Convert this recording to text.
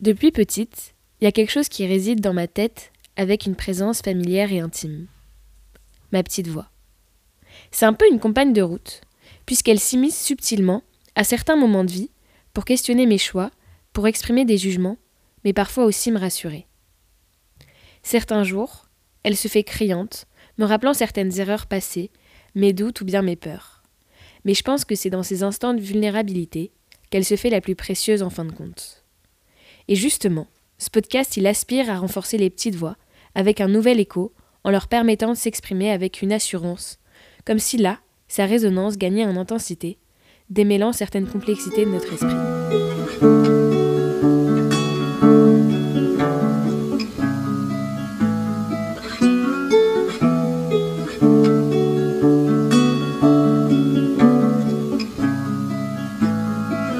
Depuis petite, il y a quelque chose qui réside dans ma tête avec une présence familière et intime. Ma petite voix. C'est un peu une compagne de route, puisqu'elle s'immisce subtilement, à certains moments de vie, pour questionner mes choix, pour exprimer des jugements, mais parfois aussi me rassurer. Certains jours, elle se fait criante, me rappelant certaines erreurs passées, mes doutes ou bien mes peurs. Mais je pense que c'est dans ces instants de vulnérabilité qu'elle se fait la plus précieuse en fin de compte. Et justement, ce podcast, il aspire à renforcer les petites voix avec un nouvel écho en leur permettant de s'exprimer avec une assurance, comme si là, sa résonance gagnait en intensité, démêlant certaines complexités de notre esprit.